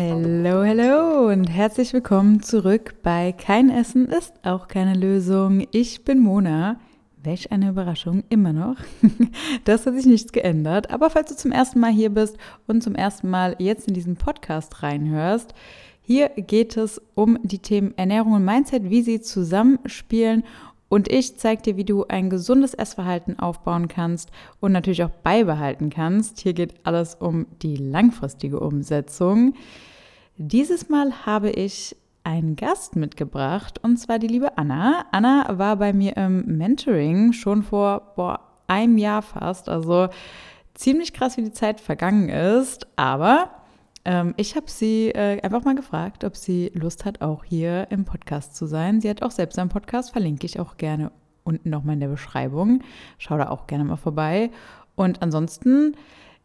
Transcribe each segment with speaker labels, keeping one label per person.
Speaker 1: Hallo, hallo und herzlich willkommen zurück bei Kein Essen ist auch keine Lösung. Ich bin Mona. Welch eine Überraschung, immer noch. Das hat sich nichts geändert. Aber falls du zum ersten Mal hier bist und zum ersten Mal jetzt in diesen Podcast reinhörst, hier geht es um die Themen Ernährung und Mindset, wie sie zusammenspielen und ich zeige dir, wie du ein gesundes Essverhalten aufbauen kannst und natürlich auch beibehalten kannst. Hier geht alles um die langfristige Umsetzung. Dieses Mal habe ich einen Gast mitgebracht und zwar die liebe Anna. Anna war bei mir im Mentoring schon vor boah, einem Jahr fast. Also ziemlich krass, wie die Zeit vergangen ist. Aber ähm, ich habe sie äh, einfach mal gefragt, ob sie Lust hat, auch hier im Podcast zu sein. Sie hat auch selbst einen Podcast, verlinke ich auch gerne unten nochmal in der Beschreibung. Schau da auch gerne mal vorbei. Und ansonsten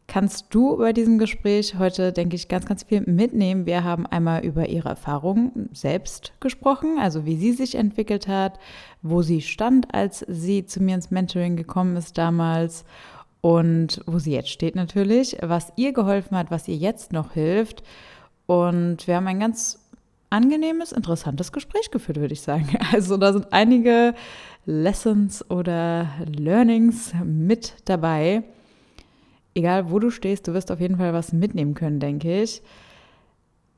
Speaker 1: kannst du bei diesem Gespräch heute, denke ich, ganz, ganz viel mitnehmen. Wir haben einmal über ihre Erfahrungen selbst gesprochen, also wie sie sich entwickelt hat, wo sie stand, als sie zu mir ins Mentoring gekommen ist damals und wo sie jetzt steht natürlich, was ihr geholfen hat, was ihr jetzt noch hilft. Und wir haben ein ganz angenehmes, interessantes Gespräch geführt, würde ich sagen. Also da sind einige Lessons oder Learnings mit dabei. Egal wo du stehst, du wirst auf jeden Fall was mitnehmen können, denke ich.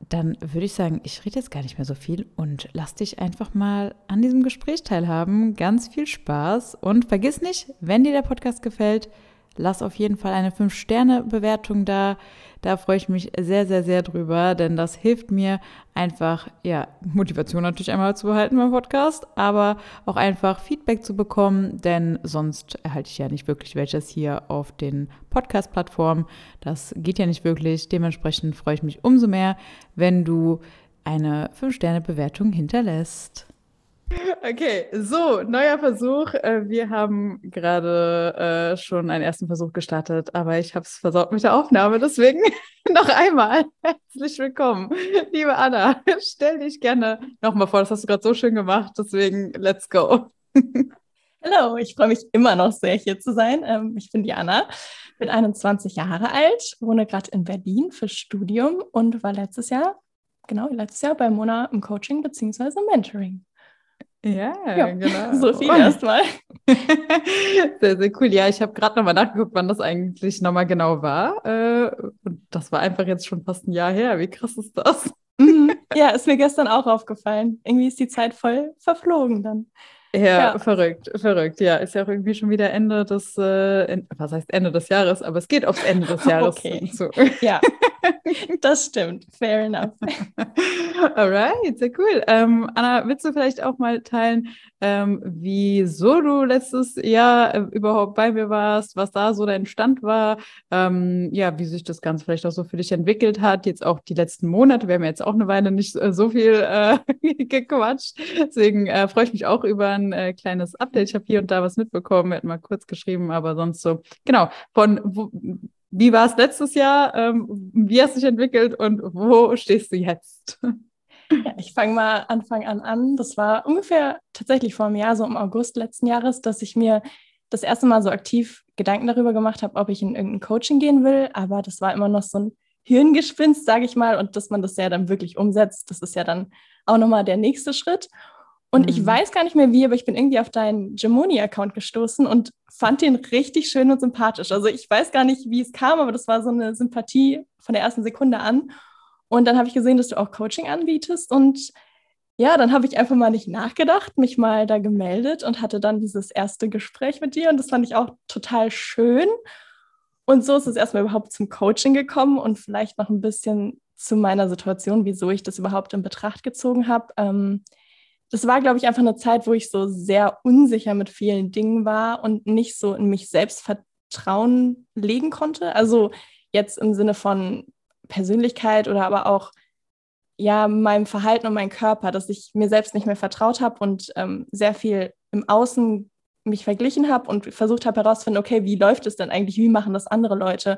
Speaker 1: Dann würde ich sagen, ich rede jetzt gar nicht mehr so viel und lass dich einfach mal an diesem Gespräch teilhaben. Ganz viel Spaß und vergiss nicht, wenn dir der Podcast gefällt, lass auf jeden Fall eine 5-Sterne-Bewertung da. Da freue ich mich sehr, sehr, sehr drüber, denn das hilft mir einfach, ja, Motivation natürlich einmal zu behalten beim Podcast, aber auch einfach Feedback zu bekommen, denn sonst erhalte ich ja nicht wirklich welches hier auf den Podcast-Plattformen. Das geht ja nicht wirklich. Dementsprechend freue ich mich umso mehr, wenn du eine 5-Sterne-Bewertung hinterlässt. Okay, so, neuer Versuch. Äh, wir haben gerade äh, schon einen ersten Versuch gestartet, aber ich habe es versaut mit der Aufnahme. Deswegen noch einmal herzlich willkommen, liebe Anna. Stell dich gerne nochmal vor, das hast du gerade so schön gemacht. Deswegen, let's go.
Speaker 2: Hallo, ich freue mich immer noch sehr, hier zu sein. Ähm, ich bin die Anna, bin 21 Jahre alt, wohne gerade in Berlin für Studium und war letztes Jahr, genau, letztes Jahr bei Mona im Coaching bzw. Mentoring.
Speaker 1: Ja, ja, genau.
Speaker 2: So viel erstmal.
Speaker 1: sehr, sehr cool. Ja, ich habe gerade nochmal nachgeguckt, wann das eigentlich nochmal genau war. Äh, und das war einfach jetzt schon fast ein Jahr her. Wie krass ist das?
Speaker 2: Mhm. Ja, ist mir gestern auch aufgefallen. Irgendwie ist die Zeit voll verflogen dann.
Speaker 1: Ja, ja, verrückt, verrückt. Ja, ist ja auch irgendwie schon wieder Ende des, äh, was heißt Ende des Jahres, aber es geht aufs Ende des Jahres
Speaker 2: okay. zu. Ja, das stimmt. Fair enough.
Speaker 1: Alright, sehr cool. Ähm, Anna, willst du vielleicht auch mal teilen, ähm, wieso du letztes Jahr äh, überhaupt bei mir warst, was da so dein Stand war, ähm, ja, wie sich das Ganze vielleicht auch so für dich entwickelt hat, jetzt auch die letzten Monate. Wir haben ja jetzt auch eine Weile nicht äh, so viel äh, gequatscht. Deswegen äh, freue ich mich auch über ein äh, kleines Update. Ich habe hier und da was mitbekommen, wir hatten mal kurz geschrieben, aber sonst so, genau, von wo, wie war es letztes Jahr? Ähm, wie hast du dich entwickelt und wo stehst du jetzt?
Speaker 2: Ja, ich fange mal Anfang an an. Das war ungefähr tatsächlich vor einem Jahr, so im August letzten Jahres, dass ich mir das erste Mal so aktiv Gedanken darüber gemacht habe, ob ich in irgendein Coaching gehen will. Aber das war immer noch so ein Hirngespinst, sage ich mal. Und dass man das ja dann wirklich umsetzt, das ist ja dann auch nochmal der nächste Schritt. Und mhm. ich weiß gar nicht mehr wie, aber ich bin irgendwie auf deinen Gemoni-Account gestoßen und fand den richtig schön und sympathisch. Also ich weiß gar nicht, wie es kam, aber das war so eine Sympathie von der ersten Sekunde an. Und dann habe ich gesehen, dass du auch Coaching anbietest. Und ja, dann habe ich einfach mal nicht nachgedacht, mich mal da gemeldet und hatte dann dieses erste Gespräch mit dir. Und das fand ich auch total schön. Und so ist es erstmal überhaupt zum Coaching gekommen und vielleicht noch ein bisschen zu meiner Situation, wieso ich das überhaupt in Betracht gezogen habe. Ähm, das war, glaube ich, einfach eine Zeit, wo ich so sehr unsicher mit vielen Dingen war und nicht so in mich selbst Vertrauen legen konnte. Also jetzt im Sinne von Persönlichkeit oder aber auch ja meinem Verhalten und meinem Körper, dass ich mir selbst nicht mehr vertraut habe und ähm, sehr viel im Außen mich verglichen habe und versucht habe herauszufinden, okay, wie läuft es denn eigentlich, wie machen das andere Leute?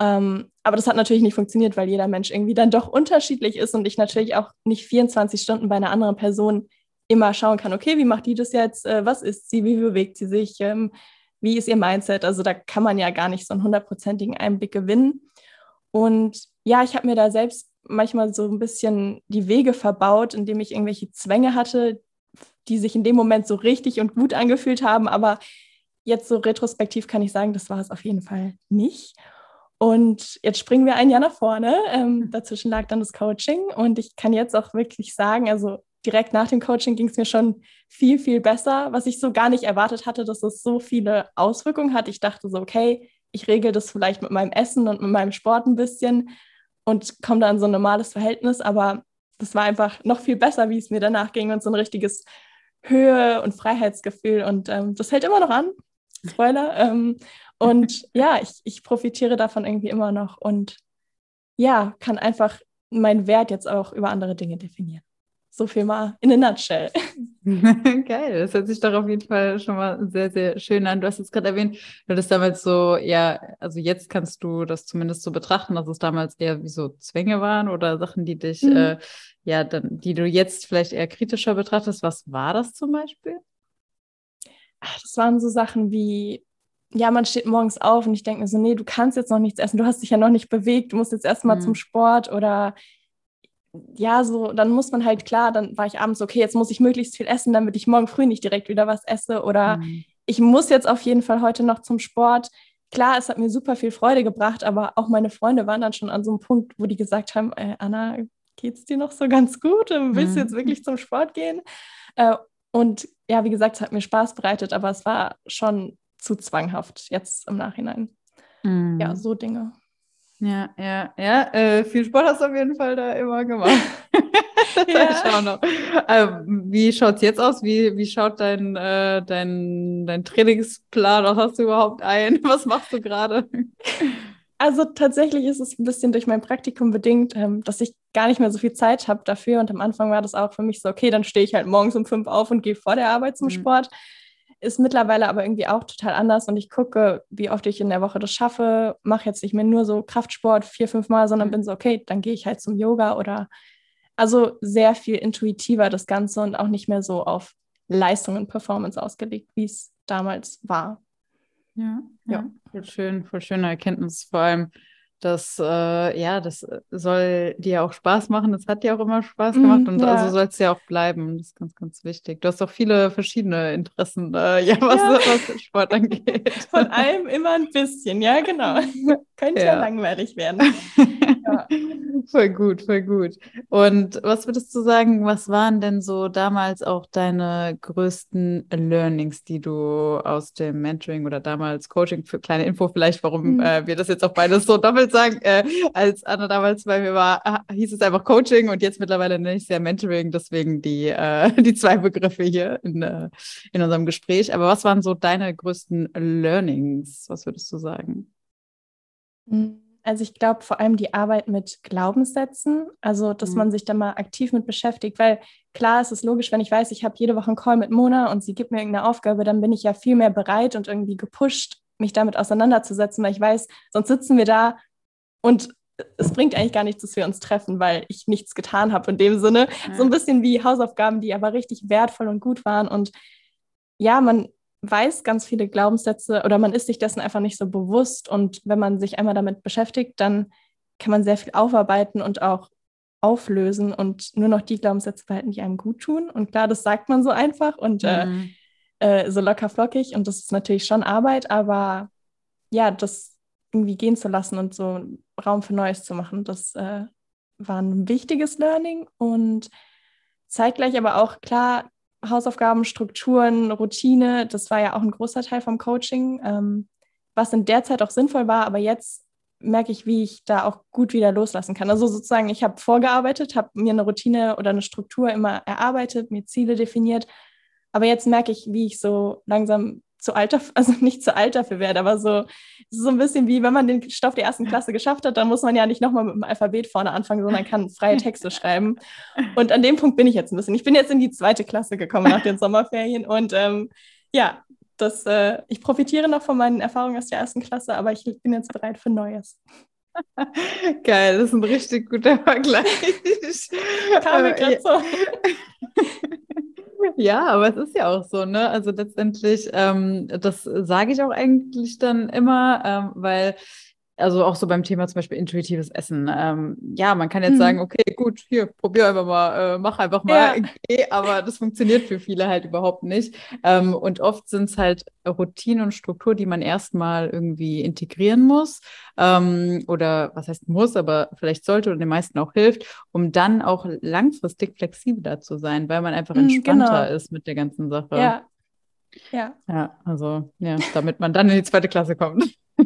Speaker 2: Ähm, aber das hat natürlich nicht funktioniert, weil jeder Mensch irgendwie dann doch unterschiedlich ist und ich natürlich auch nicht 24 Stunden bei einer anderen Person immer schauen kann, okay, wie macht die das jetzt? Äh, was ist sie? Wie bewegt sie sich? Ähm, wie ist ihr Mindset? Also da kann man ja gar nicht so einen hundertprozentigen Einblick gewinnen. Und ja, ich habe mir da selbst manchmal so ein bisschen die Wege verbaut, indem ich irgendwelche Zwänge hatte, die sich in dem Moment so richtig und gut angefühlt haben. Aber jetzt so retrospektiv kann ich sagen, das war es auf jeden Fall nicht. Und jetzt springen wir ein Jahr nach vorne. Ähm, dazwischen lag dann das Coaching. Und ich kann jetzt auch wirklich sagen, also direkt nach dem Coaching ging es mir schon viel, viel besser, was ich so gar nicht erwartet hatte, dass es so viele Auswirkungen hat. Ich dachte so, okay, ich regel das vielleicht mit meinem Essen und mit meinem Sport ein bisschen und komme da in so ein normales Verhältnis. Aber das war einfach noch viel besser, wie es mir danach ging und so ein richtiges Höhe- und Freiheitsgefühl. Und ähm, das hält immer noch an. Spoiler. Ähm, und ja, ich, ich profitiere davon irgendwie immer noch und ja, kann einfach meinen Wert jetzt auch über andere Dinge definieren. So viel mal in a nutshell.
Speaker 1: Geil, das hört sich doch auf jeden Fall schon mal sehr, sehr schön an. Du hast jetzt gerade erwähnt, du hattest damals so, ja, also jetzt kannst du das zumindest so betrachten, dass es damals eher wie so Zwänge waren oder Sachen, die dich, mhm. äh, ja, dann, die du jetzt vielleicht eher kritischer betrachtest. Was war das zum Beispiel?
Speaker 2: Ach, das waren so Sachen wie, ja, man steht morgens auf und ich denke mir so, nee, du kannst jetzt noch nichts essen, du hast dich ja noch nicht bewegt, du musst jetzt erstmal mhm. zum Sport oder ja, so, dann muss man halt klar, dann war ich abends, okay, jetzt muss ich möglichst viel essen, damit ich morgen früh nicht direkt wieder was esse. Oder mhm. ich muss jetzt auf jeden Fall heute noch zum Sport. Klar, es hat mir super viel Freude gebracht, aber auch meine Freunde waren dann schon an so einem Punkt, wo die gesagt haben, äh, Anna, geht's dir noch so ganz gut? Willst du jetzt mhm. wirklich zum Sport gehen? Äh, und ja, wie gesagt, es hat mir Spaß bereitet, aber es war schon zu zwanghaft jetzt im Nachhinein. Mhm. Ja, so Dinge.
Speaker 1: Ja, ja, ja. Äh, viel Sport hast du auf jeden Fall da immer gemacht. ja. Äh, wie schaut es jetzt aus? Wie, wie schaut dein, äh, dein, dein Trainingsplan aus? Hast du überhaupt einen? Was machst du gerade?
Speaker 2: Also tatsächlich ist es ein bisschen durch mein Praktikum bedingt, ähm, dass ich gar nicht mehr so viel Zeit habe dafür. Und am Anfang war das auch für mich so, okay, dann stehe ich halt morgens um fünf auf und gehe vor der Arbeit zum mhm. Sport ist mittlerweile aber irgendwie auch total anders und ich gucke, wie oft ich in der Woche das schaffe, mache jetzt nicht mehr nur so Kraftsport vier, fünf Mal, sondern mhm. bin so, okay, dann gehe ich halt zum Yoga oder also sehr viel intuitiver das Ganze und auch nicht mehr so auf Leistung und Performance ausgelegt, wie es damals war.
Speaker 1: Ja, ja, ja. Voll schön, voll schöne Erkenntnis. Vor allem, das, äh, ja, das soll dir auch Spaß machen. Das hat dir auch immer Spaß gemacht mm, und ja. also soll es ja auch bleiben. Das ist ganz, ganz wichtig. Du hast auch viele verschiedene Interessen, äh, ja, was, ja. was Sport angeht.
Speaker 2: Von allem immer ein bisschen, ja, genau. Könnte ja. ja langweilig werden.
Speaker 1: ja. Voll gut, voll gut. Und was würdest du sagen, was waren denn so damals auch deine größten Learnings, die du aus dem Mentoring oder damals Coaching, für kleine Info vielleicht, warum mhm. äh, wir das jetzt auch beides so doppelt sagen, äh, als Anna damals bei mir war, hieß es einfach Coaching und jetzt mittlerweile nenne ich es ja Mentoring, deswegen die, äh, die zwei Begriffe hier in, äh, in unserem Gespräch. Aber was waren so deine größten Learnings? Was würdest du sagen?
Speaker 2: Also ich glaube vor allem die Arbeit mit Glaubenssätzen, also dass mhm. man sich da mal aktiv mit beschäftigt, weil klar ist es logisch, wenn ich weiß, ich habe jede Woche einen Call mit Mona und sie gibt mir irgendeine Aufgabe, dann bin ich ja viel mehr bereit und irgendwie gepusht, mich damit auseinanderzusetzen, weil ich weiß, sonst sitzen wir da und es bringt eigentlich gar nichts, dass wir uns treffen, weil ich nichts getan habe in dem Sinne. Mhm. So ein bisschen wie Hausaufgaben, die aber richtig wertvoll und gut waren und ja, man weiß ganz viele Glaubenssätze oder man ist sich dessen einfach nicht so bewusst. Und wenn man sich einmal damit beschäftigt, dann kann man sehr viel aufarbeiten und auch auflösen und nur noch die Glaubenssätze behalten, die einem gut tun. Und klar, das sagt man so einfach und äh, mhm. äh, äh, so locker flockig. Und das ist natürlich schon Arbeit, aber ja, das irgendwie gehen zu lassen und so Raum für Neues zu machen, das äh, war ein wichtiges Learning und zeitgleich aber auch klar, Hausaufgaben, Strukturen, Routine, das war ja auch ein großer Teil vom Coaching, ähm, was in der Zeit auch sinnvoll war, aber jetzt merke ich, wie ich da auch gut wieder loslassen kann. Also sozusagen, ich habe vorgearbeitet, habe mir eine Routine oder eine Struktur immer erarbeitet, mir Ziele definiert, aber jetzt merke ich, wie ich so langsam zu alter, also nicht zu alt dafür werde, aber so, so ein bisschen wie, wenn man den Stoff der ersten Klasse geschafft hat, dann muss man ja nicht nochmal mit dem Alphabet vorne anfangen, sondern kann freie Texte schreiben. Und an dem Punkt bin ich jetzt ein bisschen. Ich bin jetzt in die zweite Klasse gekommen nach den Sommerferien und ähm, ja, das, äh, ich profitiere noch von meinen Erfahrungen aus der ersten Klasse, aber ich bin jetzt bereit für Neues.
Speaker 1: Geil, das ist ein richtig guter Vergleich. Kam mir gerade so. Ja, aber es ist ja auch so, ne? Also letztendlich, ähm, das sage ich auch eigentlich dann immer, ähm, weil also auch so beim Thema zum Beispiel intuitives Essen. Ähm, ja, man kann jetzt mhm. sagen, okay, gut, hier, probier einfach mal, äh, mach einfach mal, ja. okay, aber das funktioniert für viele halt überhaupt nicht. Ähm, und oft sind es halt Routine und Struktur, die man erstmal irgendwie integrieren muss ähm, oder was heißt muss, aber vielleicht sollte und den meisten auch hilft, um dann auch langfristig flexibler zu sein, weil man einfach mhm, entspannter genau. ist mit der ganzen Sache.
Speaker 2: Ja. Ja.
Speaker 1: Ja, also ja, damit man dann in die zweite Klasse kommt.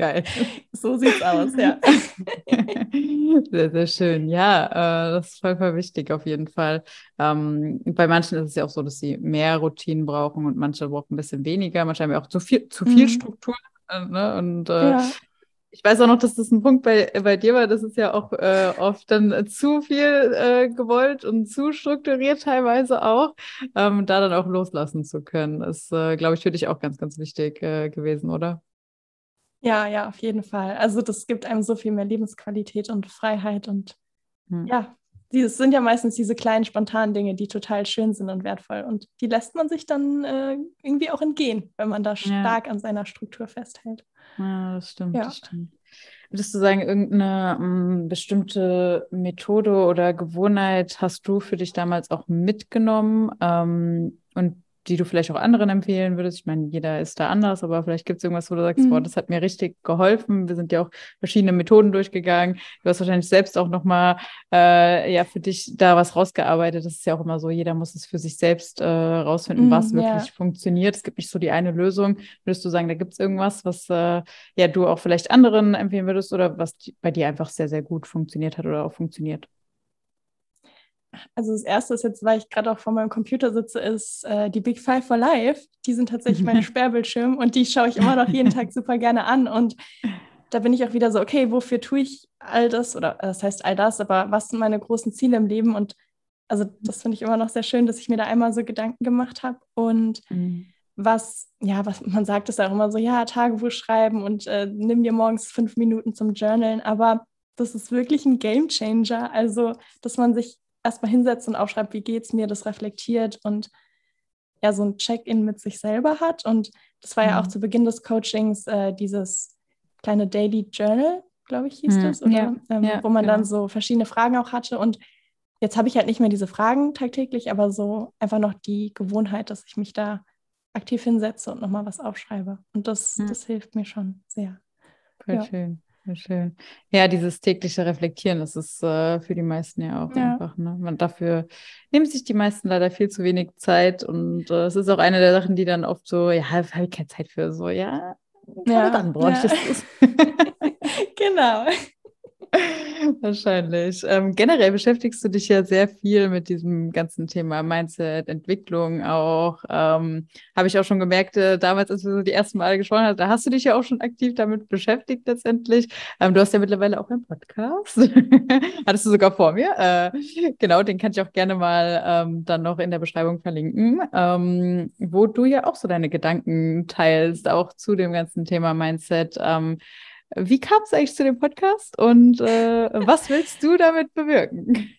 Speaker 1: Geil.
Speaker 2: So sieht's aus, ja.
Speaker 1: Sehr, sehr schön. Ja, äh, das ist voll, voll wichtig auf jeden Fall. Ähm, bei manchen ist es ja auch so, dass sie mehr Routinen brauchen und manche brauchen ein bisschen weniger. Manche haben ja auch zu viel, zu viel mhm. Struktur. Äh, ne? Und äh, ja. ich weiß auch noch, dass das ein Punkt bei, bei dir war. Das ist ja auch äh, oft dann zu viel äh, gewollt und zu strukturiert teilweise auch. Ähm, da dann auch loslassen zu können, ist, äh, glaube ich, für dich auch ganz, ganz wichtig gewesen, oder?
Speaker 2: Ja, ja, auf jeden Fall. Also das gibt einem so viel mehr Lebensqualität und Freiheit und hm. ja, es sind ja meistens diese kleinen spontanen Dinge, die total schön sind und wertvoll und die lässt man sich dann äh, irgendwie auch entgehen, wenn man da stark ja. an seiner Struktur festhält.
Speaker 1: Ja, das stimmt, ja. das stimmt. Würdest du sagen, irgendeine m, mm, bestimmte Methode oder Gewohnheit hast du für dich damals auch mitgenommen ähm, und die du vielleicht auch anderen empfehlen würdest? Ich meine, jeder ist da anders, aber vielleicht gibt es irgendwas, wo du sagst, mhm. boah, das hat mir richtig geholfen. Wir sind ja auch verschiedene Methoden durchgegangen. Du hast wahrscheinlich selbst auch nochmal äh, ja für dich da was rausgearbeitet. Das ist ja auch immer so, jeder muss es für sich selbst äh, rausfinden, mhm, was wirklich ja. funktioniert. Es gibt nicht so die eine Lösung. Würdest du sagen, da gibt es irgendwas, was äh, ja du auch vielleicht anderen empfehlen würdest oder was bei dir einfach sehr, sehr gut funktioniert hat oder auch funktioniert?
Speaker 2: Also das erste ist jetzt, weil ich gerade auch vor meinem Computer sitze, ist äh, die Big Five for Life. Die sind tatsächlich mein Sperrbildschirm und die schaue ich immer noch jeden Tag super gerne an. Und da bin ich auch wieder so, okay, wofür tue ich all das? Oder äh, das heißt all das, aber was sind meine großen Ziele im Leben? Und also das finde ich immer noch sehr schön, dass ich mir da einmal so Gedanken gemacht habe. Und mhm. was, ja, was man sagt, ist auch immer so, ja, Tagebuch schreiben und äh, nimm dir morgens fünf Minuten zum Journalen. Aber das ist wirklich ein Game Changer. Also, dass man sich erstmal hinsetzt und aufschreibt, wie geht es mir, das reflektiert und ja, so ein Check-in mit sich selber hat. Und das war mhm. ja auch mhm. zu Beginn des Coachings äh, dieses kleine Daily Journal, glaube ich, hieß mhm. das, oder? Ja. Ähm, ja, wo man genau. dann so verschiedene Fragen auch hatte. Und jetzt habe ich halt nicht mehr diese Fragen tagtäglich, aber so einfach noch die Gewohnheit, dass ich mich da aktiv hinsetze und nochmal was aufschreibe. Und das, mhm. das hilft mir schon sehr.
Speaker 1: Voll ja. schön. Schön. Ja, dieses tägliche Reflektieren, das ist äh, für die meisten ja auch ja. einfach. Ne? Man dafür nehmen sich die meisten leider viel zu wenig Zeit und äh, es ist auch eine der Sachen, die dann oft so, ja, habe ich keine Zeit für so, ja, ja dann bräuchte ich es.
Speaker 2: genau.
Speaker 1: Wahrscheinlich. Ähm, generell beschäftigst du dich ja sehr viel mit diesem ganzen Thema Mindset, Entwicklung auch. Ähm, Habe ich auch schon gemerkt, äh, damals, als wir so die ersten Mal gesprochen haben, da hast du dich ja auch schon aktiv damit beschäftigt letztendlich. Ähm, du hast ja mittlerweile auch einen Podcast. Hattest du sogar vor mir. Äh, genau, den kann ich auch gerne mal ähm, dann noch in der Beschreibung verlinken, ähm, wo du ja auch so deine Gedanken teilst, auch zu dem ganzen Thema Mindset. Wie kam es eigentlich zu dem Podcast und äh, was willst du damit bewirken?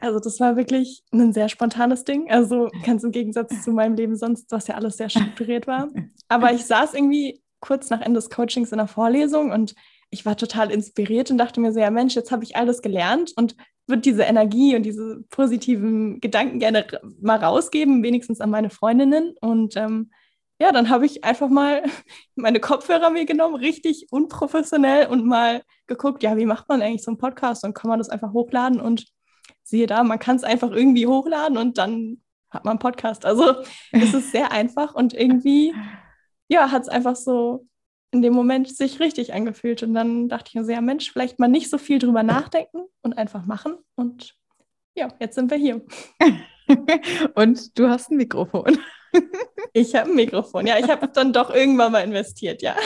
Speaker 2: Also das war wirklich ein sehr spontanes Ding. Also ganz im Gegensatz zu meinem Leben sonst, was ja alles sehr strukturiert war. Aber ich saß irgendwie kurz nach Ende des Coachings in der Vorlesung und ich war total inspiriert und dachte mir so, ja Mensch, jetzt habe ich alles gelernt und würde diese Energie und diese positiven Gedanken gerne mal rausgeben, wenigstens an meine Freundinnen. Und ähm, ja, dann habe ich einfach mal meine Kopfhörer mir genommen, richtig unprofessionell und mal geguckt, ja, wie macht man eigentlich so einen Podcast und kann man das einfach hochladen und siehe da, man kann es einfach irgendwie hochladen und dann hat man einen Podcast. Also es ist sehr einfach und irgendwie, ja, hat es einfach so in dem Moment sich richtig angefühlt. Und dann dachte ich mir so, ja, Mensch, vielleicht mal nicht so viel drüber nachdenken und einfach machen. Und ja, jetzt sind wir hier.
Speaker 1: und du hast ein Mikrofon.
Speaker 2: Ich habe ein Mikrofon. Ja, ich habe dann doch irgendwann mal investiert, ja.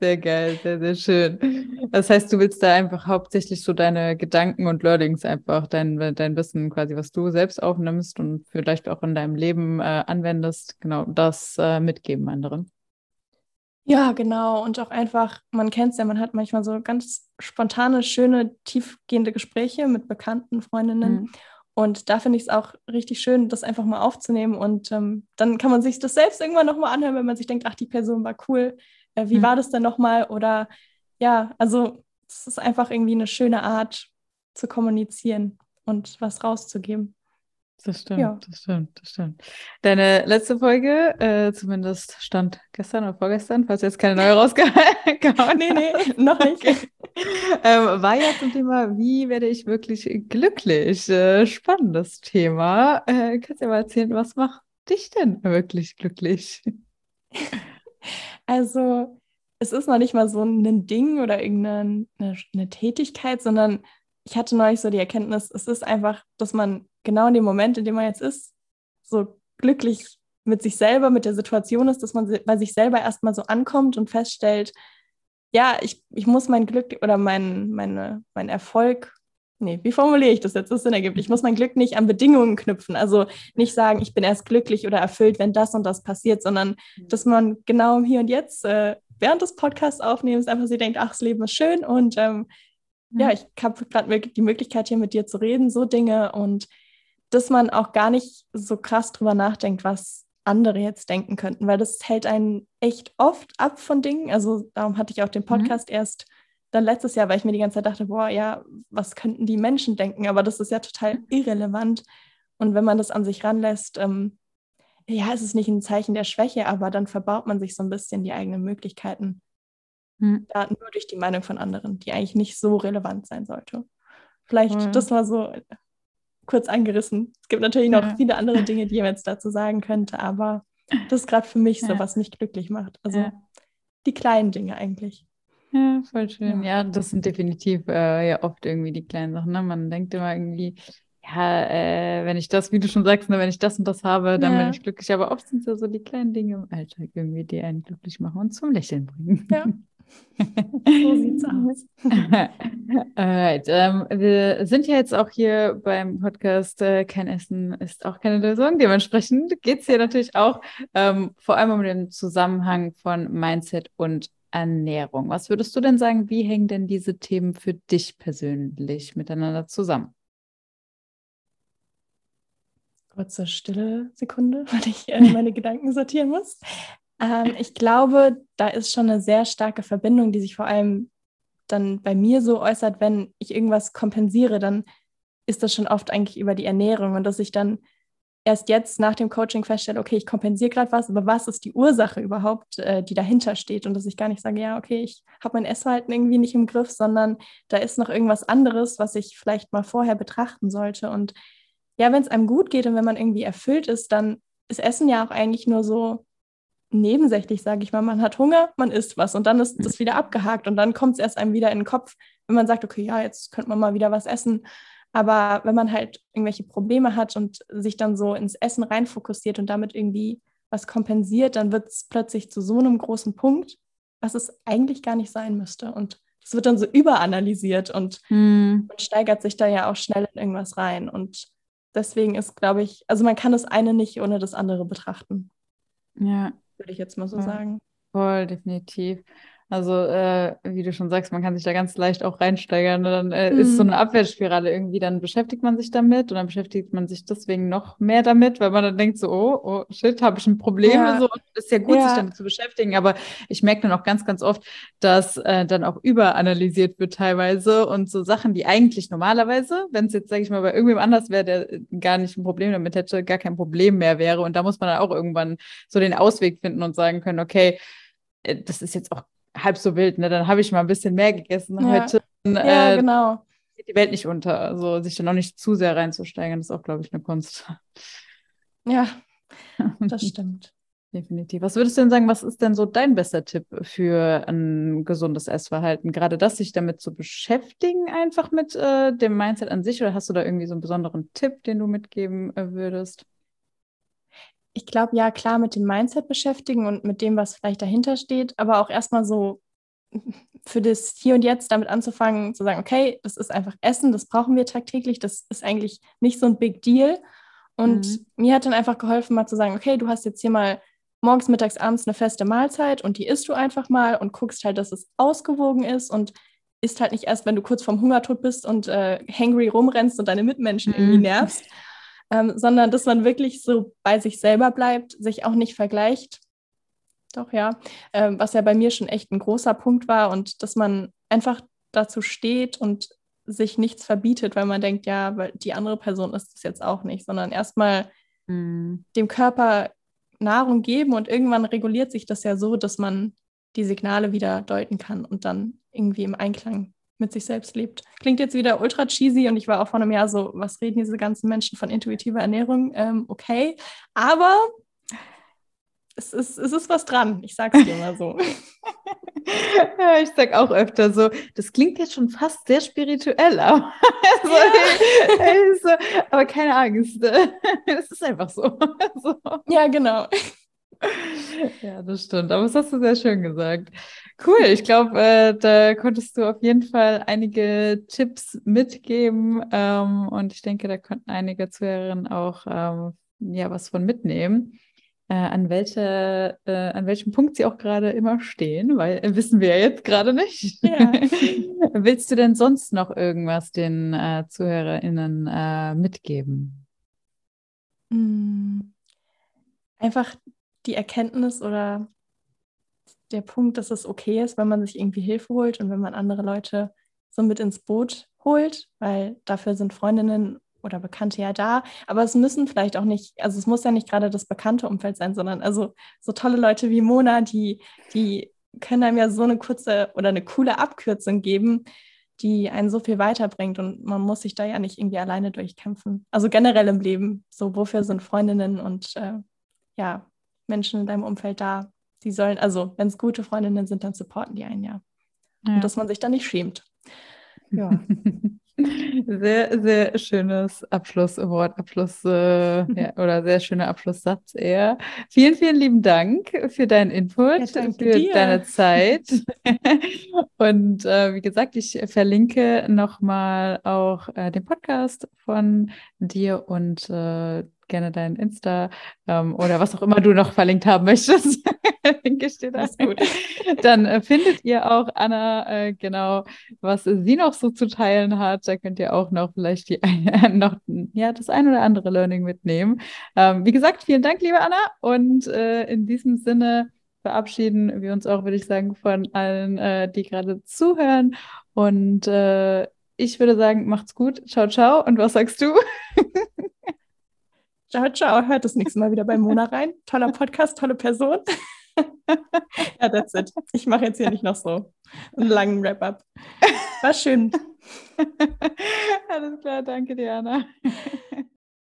Speaker 1: Sehr geil, sehr, sehr schön. Das heißt, du willst da einfach hauptsächlich so deine Gedanken und Learnings einfach, dein, dein Wissen quasi, was du selbst aufnimmst und vielleicht auch in deinem Leben äh, anwendest, genau das äh, mitgeben anderen.
Speaker 2: Ja, genau. Und auch einfach, man kennt es ja, man hat manchmal so ganz spontane, schöne, tiefgehende Gespräche mit bekannten Freundinnen. Mhm. Und da finde ich es auch richtig schön, das einfach mal aufzunehmen. Und ähm, dann kann man sich das selbst irgendwann nochmal anhören, wenn man sich denkt, ach, die Person war cool. Äh, wie mhm. war das denn nochmal? Oder ja, also es ist einfach irgendwie eine schöne Art zu kommunizieren und was rauszugeben.
Speaker 1: Das stimmt, ja. das stimmt, das stimmt. Deine letzte Folge, äh, zumindest stand gestern oder vorgestern, falls jetzt keine neue rausgehauen
Speaker 2: Nee, nee, noch nicht. Okay.
Speaker 1: Ähm, war ja zum Thema, wie werde ich wirklich glücklich? Äh, spannendes Thema. Äh, kannst du ja mal erzählen, was macht dich denn wirklich glücklich?
Speaker 2: Also, es ist noch nicht mal so ein Ding oder irgendeine eine, eine Tätigkeit, sondern ich hatte neulich so die Erkenntnis, es ist einfach, dass man genau in dem Moment, in dem man jetzt ist, so glücklich mit sich selber, mit der Situation ist, dass man bei sich selber erstmal so ankommt und feststellt, ja, ich, ich muss mein Glück oder mein, meine, mein Erfolg, nee, wie formuliere ich das jetzt, das Sinn ergibt? Ich muss mein Glück nicht an Bedingungen knüpfen. Also nicht sagen, ich bin erst glücklich oder erfüllt, wenn das und das passiert, sondern mhm. dass man genau im Hier und Jetzt äh, während des Podcasts aufnehmens einfach sie denkt, ach, das Leben ist schön und ähm, mhm. ja, ich habe gerade die Möglichkeit, hier mit dir zu reden, so Dinge und dass man auch gar nicht so krass drüber nachdenkt, was andere jetzt denken könnten, weil das hält einen echt oft ab von Dingen. Also darum hatte ich auch den mhm. Podcast mhm. erst dann letztes Jahr, weil ich mir die ganze Zeit dachte, boah, ja, was könnten die Menschen denken? Aber das ist ja total mhm. irrelevant. Und wenn man das an sich ranlässt, ähm, ja, es ist nicht ein Zeichen der Schwäche, aber dann verbaut man sich so ein bisschen die eigenen Möglichkeiten. Da nur durch die Meinung von anderen, die eigentlich nicht so relevant sein sollte. Vielleicht, mhm. das war so kurz angerissen. Es gibt natürlich noch ja. viele andere Dinge, die ich jetzt dazu sagen könnte, aber das ist gerade für mich so, ja. was mich glücklich macht. Also ja. die kleinen Dinge eigentlich.
Speaker 1: Ja, voll schön. Ja, das sind definitiv äh, ja oft irgendwie die kleinen Sachen. Ne? Man denkt immer irgendwie, ja, äh, wenn ich das, wie du schon sagst, ne, wenn ich das und das habe, dann bin ich glücklich. Aber oft sind es ja so die kleinen Dinge im Alltag irgendwie, die einen glücklich machen und zum Lächeln bringen. Ja.
Speaker 2: so sieht's aus.
Speaker 1: Alright, ähm, wir sind ja jetzt auch hier beim Podcast äh, Kein Essen ist auch keine Lösung. Dementsprechend geht es hier natürlich auch ähm, vor allem um den Zusammenhang von Mindset und Ernährung. Was würdest du denn sagen, wie hängen denn diese Themen für dich persönlich miteinander zusammen?
Speaker 2: Kurze stille Sekunde, weil ich äh, meine Gedanken sortieren muss. Ähm, ich glaube, da ist schon eine sehr starke Verbindung, die sich vor allem dann bei mir so äußert, wenn ich irgendwas kompensiere, dann ist das schon oft eigentlich über die Ernährung und dass ich dann erst jetzt nach dem Coaching feststelle, okay, ich kompensiere gerade was, aber was ist die Ursache überhaupt, äh, die dahinter steht? Und dass ich gar nicht sage, ja, okay, ich habe mein Essverhalten irgendwie nicht im Griff, sondern da ist noch irgendwas anderes, was ich vielleicht mal vorher betrachten sollte. Und ja, wenn es einem gut geht und wenn man irgendwie erfüllt ist, dann ist Essen ja auch eigentlich nur so nebensächlich, sage ich mal. Man hat Hunger, man isst was und dann ist das wieder abgehakt und dann kommt es erst einem wieder in den Kopf, wenn man sagt, okay, ja, jetzt könnte man mal wieder was essen. Aber wenn man halt irgendwelche Probleme hat und sich dann so ins Essen reinfokussiert und damit irgendwie was kompensiert, dann wird es plötzlich zu so einem großen Punkt, was es eigentlich gar nicht sein müsste. Und es wird dann so überanalysiert und hm. man steigert sich da ja auch schnell in irgendwas rein. Und deswegen ist, glaube ich, also man kann das eine nicht ohne das andere betrachten.
Speaker 1: Ja,
Speaker 2: würde ich jetzt mal so ja, sagen.
Speaker 1: Voll, definitiv. Also, äh, wie du schon sagst, man kann sich da ganz leicht auch reinsteigern. Und dann äh, mhm. ist so eine Abwärtsspirale irgendwie. Dann beschäftigt man sich damit und dann beschäftigt man sich deswegen noch mehr damit, weil man dann denkt so, oh, oh shit, habe ich ein Problem? Ja. So, ist ja gut, ja. sich damit zu beschäftigen. Aber ich merke dann auch ganz, ganz oft, dass äh, dann auch überanalysiert wird teilweise und so Sachen, die eigentlich normalerweise, wenn es jetzt, sage ich mal, bei irgendwem anders wäre, der gar nicht ein Problem damit hätte, gar kein Problem mehr wäre. Und da muss man dann auch irgendwann so den Ausweg finden und sagen können, okay, äh, das ist jetzt auch halb so wild, ne? Dann habe ich mal ein bisschen mehr gegessen ja. heute.
Speaker 2: ja, äh, genau.
Speaker 1: Geht die Welt nicht unter. Also sich dann auch nicht zu sehr reinzusteigern, ist auch, glaube ich, eine Kunst.
Speaker 2: Ja, das stimmt.
Speaker 1: Definitiv. Was würdest du denn sagen, was ist denn so dein bester Tipp für ein gesundes Essverhalten? Gerade das, sich damit zu beschäftigen, einfach mit äh, dem Mindset an sich, oder hast du da irgendwie so einen besonderen Tipp, den du mitgeben äh, würdest?
Speaker 2: Ich glaube, ja, klar mit dem Mindset beschäftigen und mit dem, was vielleicht dahinter steht, aber auch erstmal so für das Hier und Jetzt damit anzufangen, zu sagen, okay, das ist einfach Essen, das brauchen wir tagtäglich, das ist eigentlich nicht so ein Big Deal. Und mhm. mir hat dann einfach geholfen, mal zu sagen, okay, du hast jetzt hier mal morgens, mittags, abends eine feste Mahlzeit und die isst du einfach mal und guckst halt, dass es ausgewogen ist und isst halt nicht erst, wenn du kurz vorm Hungertod bist und äh, hangry rumrennst und deine Mitmenschen mhm. irgendwie nervst, ähm, sondern dass man wirklich so bei sich selber bleibt, sich auch nicht vergleicht. Doch, ja. Ähm, was ja bei mir schon echt ein großer Punkt war und dass man einfach dazu steht und sich nichts verbietet, weil man denkt, ja, weil die andere Person ist es jetzt auch nicht, sondern erstmal mhm. dem Körper Nahrung geben und irgendwann reguliert sich das ja so, dass man die Signale wieder deuten kann und dann irgendwie im Einklang mit sich selbst lebt. Klingt jetzt wieder ultra cheesy und ich war auch vor einem Jahr so, was reden diese ganzen Menschen von intuitiver Ernährung? Ähm, okay, aber es ist, es ist was dran, ich sag's dir mal so.
Speaker 1: ja, ich sag auch öfter so, das klingt jetzt schon fast sehr spirituell, aber, also, also, aber keine Angst, es ist einfach so.
Speaker 2: so. Ja, genau.
Speaker 1: Ja, das stimmt. Aber das hast du sehr schön gesagt. Cool. Ich glaube, äh, da konntest du auf jeden Fall einige Tipps mitgeben. Ähm, und ich denke, da konnten einige Zuhörerinnen auch ähm, ja, was von mitnehmen. Äh, an, welche, äh, an welchem Punkt sie auch gerade immer stehen, weil äh, wissen wir ja jetzt gerade nicht. Ja. Willst du denn sonst noch irgendwas den äh, ZuhörerInnen äh, mitgeben?
Speaker 2: Hm. Einfach die Erkenntnis oder der Punkt, dass es okay ist, wenn man sich irgendwie Hilfe holt und wenn man andere Leute so mit ins Boot holt, weil dafür sind Freundinnen oder Bekannte ja da. Aber es müssen vielleicht auch nicht, also es muss ja nicht gerade das bekannte Umfeld sein, sondern also so tolle Leute wie Mona, die, die können einem ja so eine kurze oder eine coole Abkürzung geben, die einen so viel weiterbringt und man muss sich da ja nicht irgendwie alleine durchkämpfen. Also generell im Leben, so wofür sind Freundinnen und äh, ja, Menschen in deinem Umfeld da. Die sollen, also wenn es gute Freundinnen sind, dann supporten die einen ja. ja. Und dass man sich da nicht schämt. Ja.
Speaker 1: Sehr, sehr schönes Abschlusswort, Abschluss äh, ja, oder sehr schöner Abschlusssatz eher. Vielen, vielen lieben Dank für deinen Input, ja, für dir. deine Zeit. Und äh, wie gesagt, ich verlinke nochmal auch äh, den Podcast von dir und äh, gerne dein Insta ähm, oder was auch immer du noch verlinkt haben möchtest. Linke steht das gut. Dann äh, findet ihr auch Anna äh, genau, was sie noch so zu teilen hat. Da könnt ihr auch noch vielleicht die noch ja das ein oder andere Learning mitnehmen. Ähm, wie gesagt, vielen Dank, liebe Anna. Und äh, in diesem Sinne verabschieden wir uns auch, würde ich sagen, von allen, äh, die gerade zuhören. Und äh, ich würde sagen, macht's gut. Ciao, ciao. Und was sagst du?
Speaker 2: Ciao, ciao. Hört das nächste Mal wieder bei Mona rein. Toller Podcast, tolle Person. ja, that's it. Ich mache jetzt hier nicht noch so einen langen Wrap-up. War schön.
Speaker 1: Alles klar, danke Diana.